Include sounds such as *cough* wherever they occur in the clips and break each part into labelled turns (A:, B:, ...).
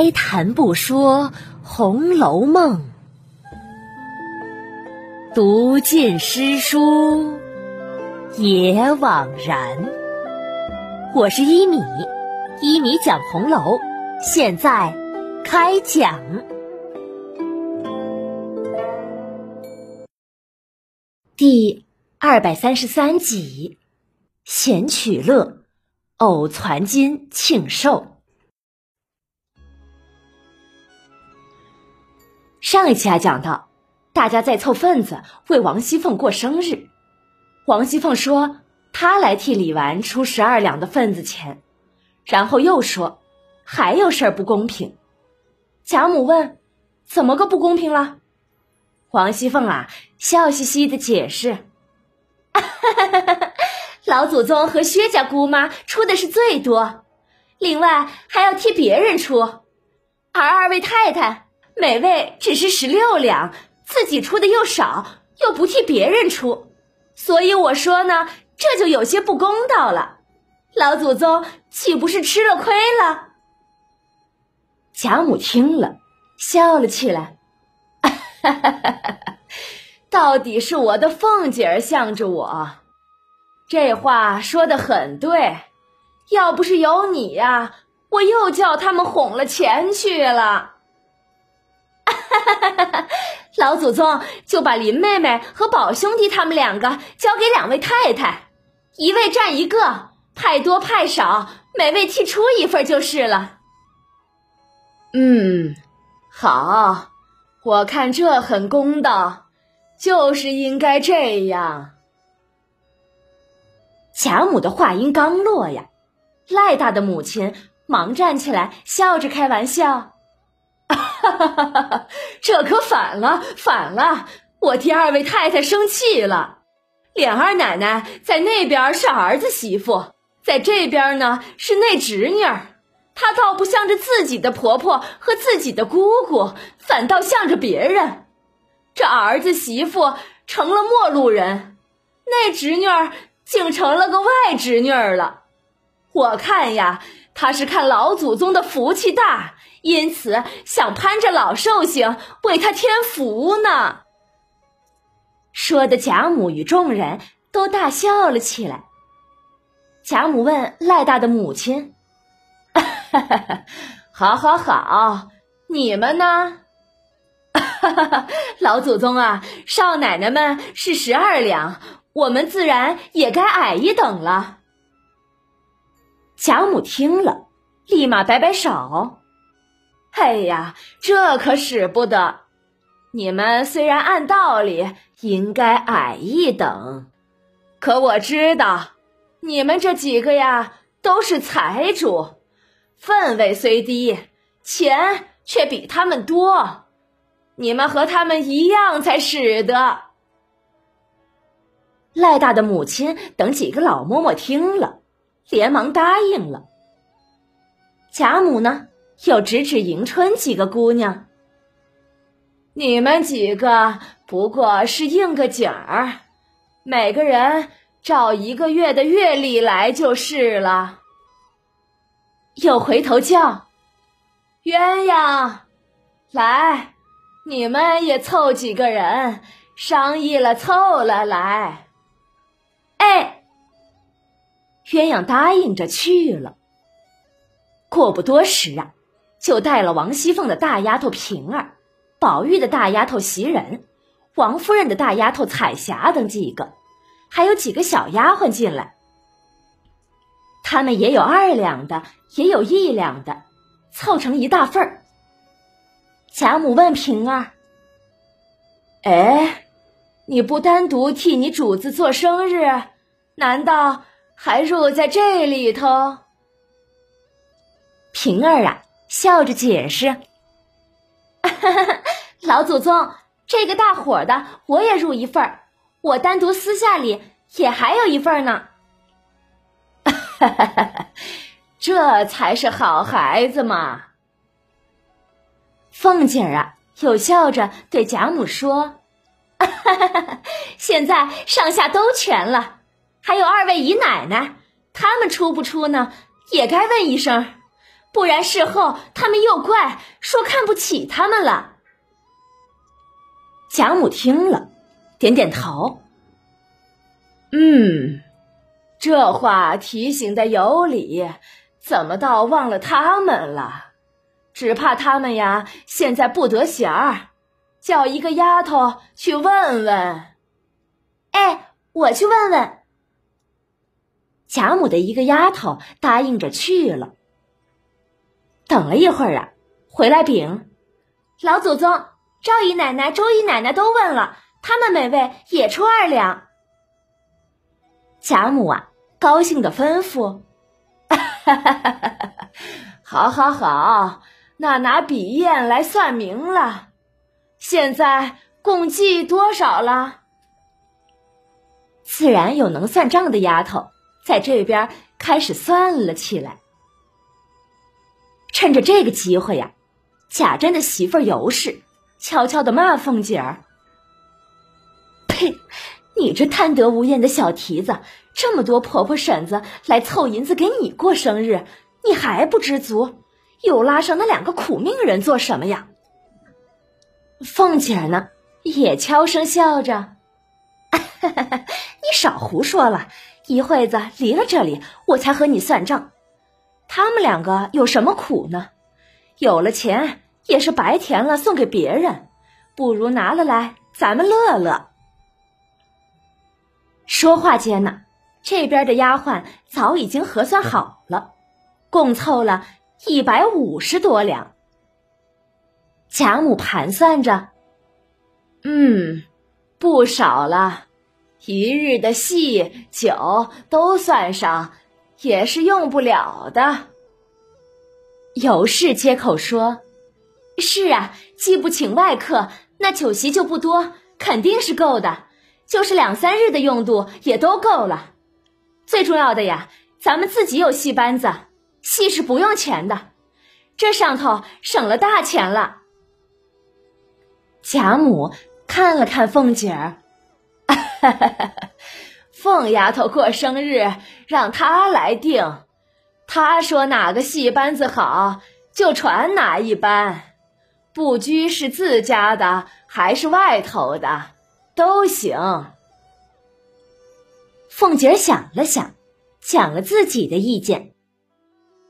A: 开谈不说《红楼梦》，读尽诗书也枉然。我是一米，一米讲红楼，现在开讲第二百三十三集：闲取乐，偶攒金庆寿。上一期啊讲到，大家在凑份子为王熙凤过生日，王熙凤说。她来替李纨出十二两的份子钱，然后又说还有事儿不公平。贾母问：“怎么个不公平了？”王熙凤啊，笑嘻嘻的解释：“ *laughs* 老祖宗和薛家姑妈出的是最多，另外还要替别人出，而二位太太每位只是十六两，自己出的又少，又不替别人出，所以我说呢。”这就有些不公道了，老祖宗岂不是吃了亏了？贾母听了，笑了起来，哈哈哈哈到底是我的凤姐儿向着我，这话说的很对。要不是有你呀，我又叫他们哄了钱去了。哈哈哈哈老祖宗就把林妹妹和宝兄弟他们两个交给两位太太。一位占一个，派多派少，每位替出一份就是了。嗯，好，我看这很公道，就是应该这样。贾母的话音刚落呀，赖大的母亲忙站起来，笑着开玩笑：“ *laughs* 这可反了，反了！我替二位太太生气了。”琏二奶奶在那边是儿子媳妇，在这边呢是那侄女儿，她倒不向着自己的婆婆和自己的姑姑，反倒向着别人。这儿子媳妇成了陌路人，那侄女儿竟成了个外侄女儿了。我看呀，他是看老祖宗的福气大，因此想攀着老寿星为他添福呢。说的贾母与众人都大笑了起来。贾母问赖大的母亲：“ *laughs* 好好好，你们呢？” *laughs* 老祖宗啊，少奶奶们是十二两，我们自然也该矮一等了。贾母听了，立马摆摆手：“哎呀，这可使不得！你们虽然按道理……”应该矮一等，可我知道，你们这几个呀都是财主，分位虽低，钱却比他们多，你们和他们一样才使得。赖大的母亲等几个老嬷嬷听了，连忙答应了。贾母呢，又指指迎春几个姑娘。你们几个不过是应个景儿，每个人照一个月的月例来就是了。又回头叫鸳鸯来，你们也凑几个人，商议了凑了来。鸳鸯答应着去了。过不多时啊，就带了王熙凤的大丫头平儿。宝玉的大丫头袭人，王夫人的大丫头彩霞等几个，还有几个小丫鬟进来。他们也有二两的，也有一两的，凑成一大份儿。贾母问平儿：“哎，你不单独替你主子做生日，难道还入在这里头？”平儿啊，笑着解释。*laughs* 老祖宗，这个大伙的我也入一份儿，我单独私下里也还有一份呢。*laughs* 这才是好孩子嘛！凤姐儿啊，又笑着对贾母说：“ *laughs* 现在上下都全了，还有二位姨奶奶，他们出不出呢？也该问一声，不然事后他们又怪说看不起他们了。贾母听了，点点头。嗯，这话提醒的有理，怎么倒忘了他们了？只怕他们呀，现在不得闲儿，叫一个丫头去问问。哎，我去问问。贾母的一个丫头答应着去了。等了一会儿啊，回来禀老祖宗，赵姨奶奶、周姨奶奶都问了，他们每位也出二两。贾母啊，高兴的吩咐：“ *laughs* 好，好，好，那拿笔砚来算明了。现在共计多少了？”自然有能算账的丫头在这边开始算了起来。趁着这个机会呀，贾珍的媳妇尤氏悄悄的骂凤姐儿：“呸！”你这贪得无厌的小蹄子，这么多婆婆婶子来凑银子给你过生日，你还不知足，又拉上那两个苦命人做什么呀？凤姐儿呢，也悄声笑着：“ *laughs* 你少胡说了，一会子离了这里，我才和你算账。他们两个有什么苦呢？有了钱也是白填了，送给别人，不如拿了来，咱们乐乐。”说话间呢，这边的丫鬟早已经核算好了，共凑了一百五十多两。贾母盘算着，嗯，不少了，一日的戏酒都算上，也是用不了的。尤氏接口说：“是啊，既不请外客，那酒席就不多，肯定是够的。”就是两三日的用度也都够了，最重要的呀，咱们自己有戏班子，戏是不用钱的，这上头省了大钱了。贾母看了看凤姐儿，哈 *laughs* 凤丫头过生日让她来定，她说哪个戏班子好就传哪一班，不拘是自家的还是外头的。都行。凤姐想了想，讲了自己的意见。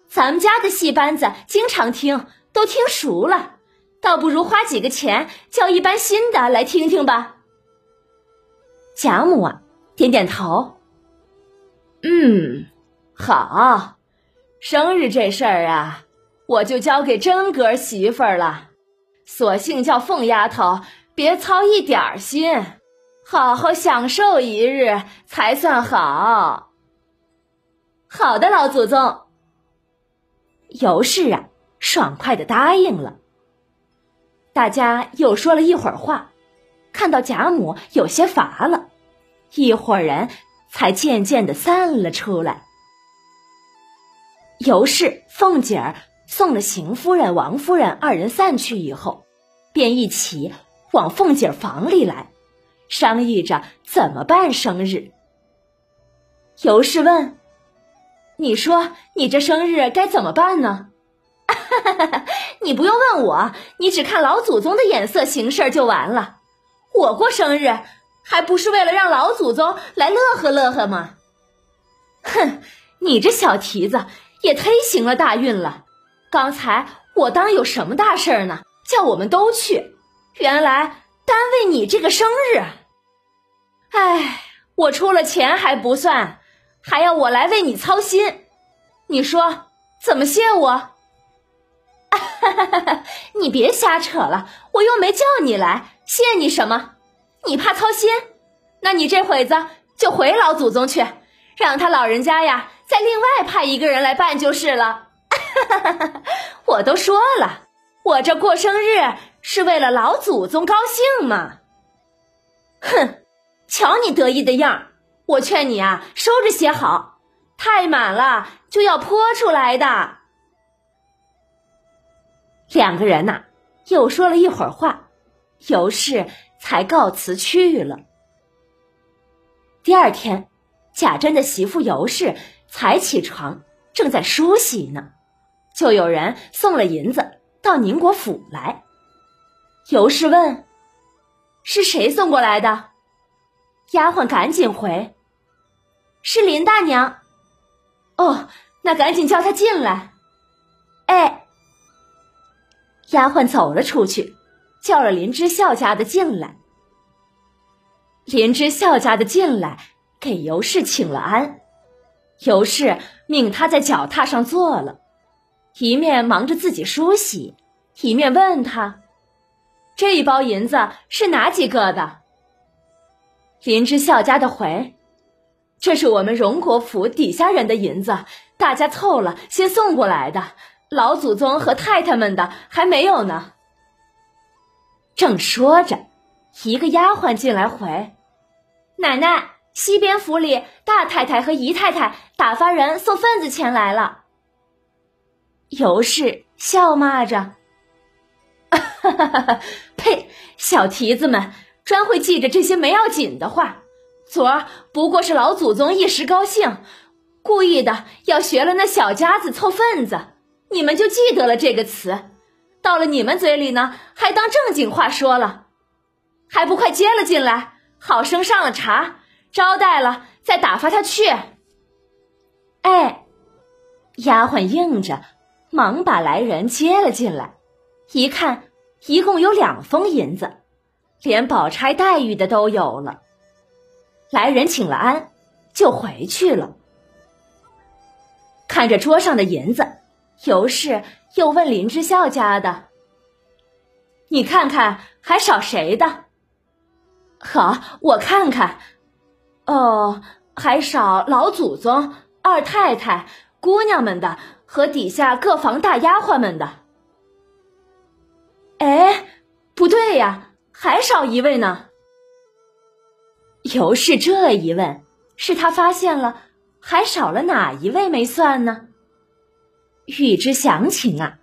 A: 咱们家的戏班子经常听，都听熟了，倒不如花几个钱叫一班新的来听听吧。贾母啊，点点头。嗯，好。生日这事儿啊，我就交给真格媳妇儿了，索性叫凤丫头别操一点儿心。好好享受一日才算好。好的，老祖宗。尤氏啊，爽快的答应了。大家又说了一会儿话，看到贾母有些乏了，一伙人才渐渐的散了出来。尤氏、凤姐儿送了邢夫人、王夫人二人散去以后，便一起往凤姐儿房里来。商议着怎么办生日。尤氏问：“你说你这生日该怎么办呢？” *laughs* 你不用问我，你只看老祖宗的眼色行事就完了。我过生日还不是为了让老祖宗来乐呵乐呵吗？哼，你这小蹄子也忒行了大运了。刚才我当有什么大事儿呢？叫我们都去，原来。单为你这个生日，哎，我出了钱还不算，还要我来为你操心，你说怎么谢我？*laughs* 你别瞎扯了，我又没叫你来，谢你什么？你怕操心？那你这会子就回老祖宗去，让他老人家呀再另外派一个人来办就是了。*laughs* 我都说了，我这过生日。是为了老祖宗高兴嘛？哼，瞧你得意的样儿！我劝你啊，收着些好，太满了就要泼出来的。两个人呐，又说了一会儿话，尤氏才告辞去了。第二天，贾珍的媳妇尤氏才起床，正在梳洗呢，就有人送了银子到宁国府来。尤氏问：“是谁送过来的？”丫鬟赶紧回：“是林大娘。”哦，那赶紧叫她进来。哎，丫鬟走了出去，叫了林之孝家的进来。林之孝家的进来，给尤氏请了安。尤氏命他在脚踏上坐了，一面忙着自己梳洗，一面问他：“这一包银子是哪几个的？”林之孝家的回：“这是我们荣国府底下人的银子，大家凑了先送过来的。老祖宗和太太们的还没有呢。”正说着，一个丫鬟进来回：“奶奶。”西边府里，大太太和姨太太打发人送份子钱来了。尤氏笑骂着：“哈哈哈哈呸！小蹄子们专会记着这些没要紧的话。昨儿不过是老祖宗一时高兴，故意的要学了那小家子凑份子，你们就记得了这个词。到了你们嘴里呢，还当正经话说了，还不快接了进来，好生上了茶。”招待了，再打发他去。哎，丫鬟应着，忙把来人接了进来。一看，一共有两封银子，连宝钗、黛玉的都有了。来人请了安，就回去了。看着桌上的银子，尤氏又问林之孝家的：“你看看还少谁的？”好，我看看。哦，还少老祖宗、二太太、姑娘们的和底下各房大丫鬟们的。哎，不对呀，还少一位呢。尤氏这一问，是他发现了还少了哪一位没算呢？欲知详情啊，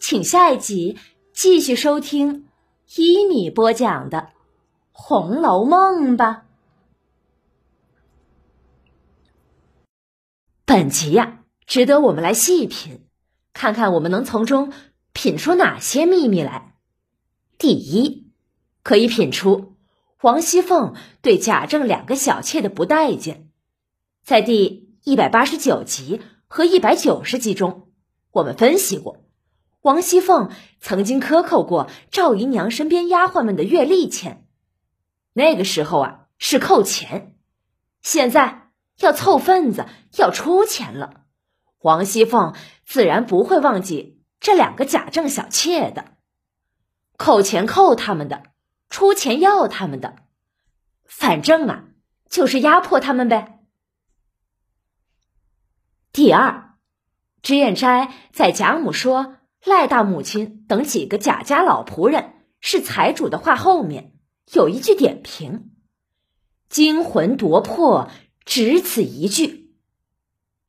A: 请下一集继续收听一米播讲的《红楼梦》吧。本集呀，值得我们来细品，看看我们能从中品出哪些秘密来。第一，可以品出王熙凤对贾政两个小妾的不待见。在第一百八十九集和一百九十集中，我们分析过，王熙凤曾经克扣过赵姨娘身边丫鬟们的月例钱，那个时候啊是扣钱，现在。要凑份子，要出钱了，王熙凤自然不会忘记这两个贾政小妾的，扣钱扣他们的，出钱要他们的，反正啊，就是压迫他们呗。第二，脂砚斋在贾母说赖大母亲等几个贾家老仆人是财主的话后面有一句点评：惊魂夺魄。只此一句，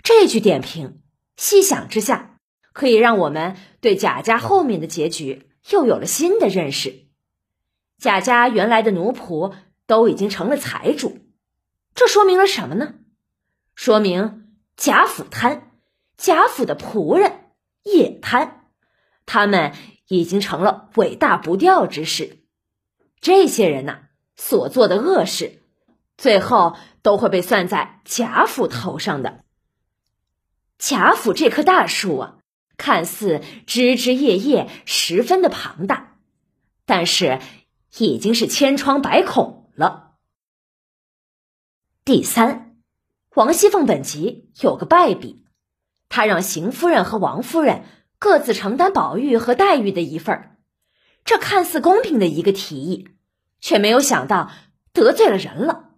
A: 这句点评，细想之下，可以让我们对贾家后面的结局又有了新的认识。贾家原来的奴仆都已经成了财主，这说明了什么呢？说明贾府贪，贾府的仆人也贪，他们已经成了尾大不掉之势。这些人呐，所做的恶事。最后都会被算在贾府头上的。贾府这棵大树啊，看似枝枝叶叶十分的庞大，但是已经是千疮百孔了。第三，王熙凤本集有个败笔，他让邢夫人和王夫人各自承担宝玉和黛玉的一份儿，这看似公平的一个提议，却没有想到得罪了人了。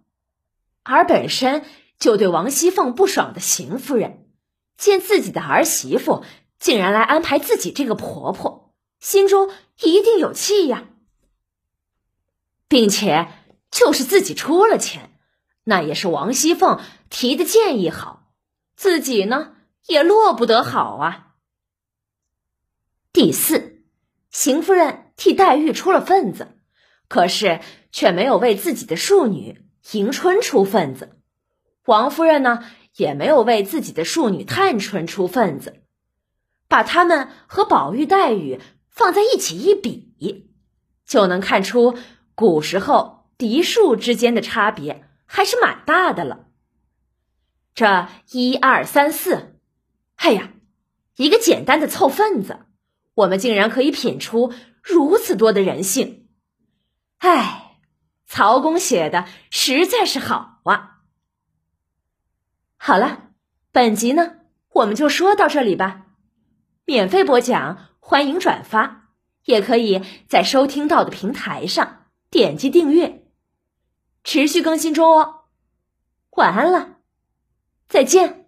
A: 而本身就对王熙凤不爽的邢夫人，见自己的儿媳妇竟然来安排自己这个婆婆，心中一定有气呀。并且就是自己出了钱，那也是王熙凤提的建议好，自己呢也落不得好啊。第四，邢夫人替黛玉出了份子，可是却没有为自己的庶女。迎春出份子，王夫人呢也没有为自己的庶女探春出份子，把他们和宝玉、黛玉放在一起一比，就能看出古时候嫡庶之间的差别还是蛮大的了。这一二三四，哎呀，一个简单的凑份子，我们竟然可以品出如此多的人性。哎，曹公写的实在是好啊！好了，本集呢，我们就说到这里吧。免费播讲，欢迎转发，也可以在收听到的平台上点击订阅，持续更新中哦。晚安了，再见。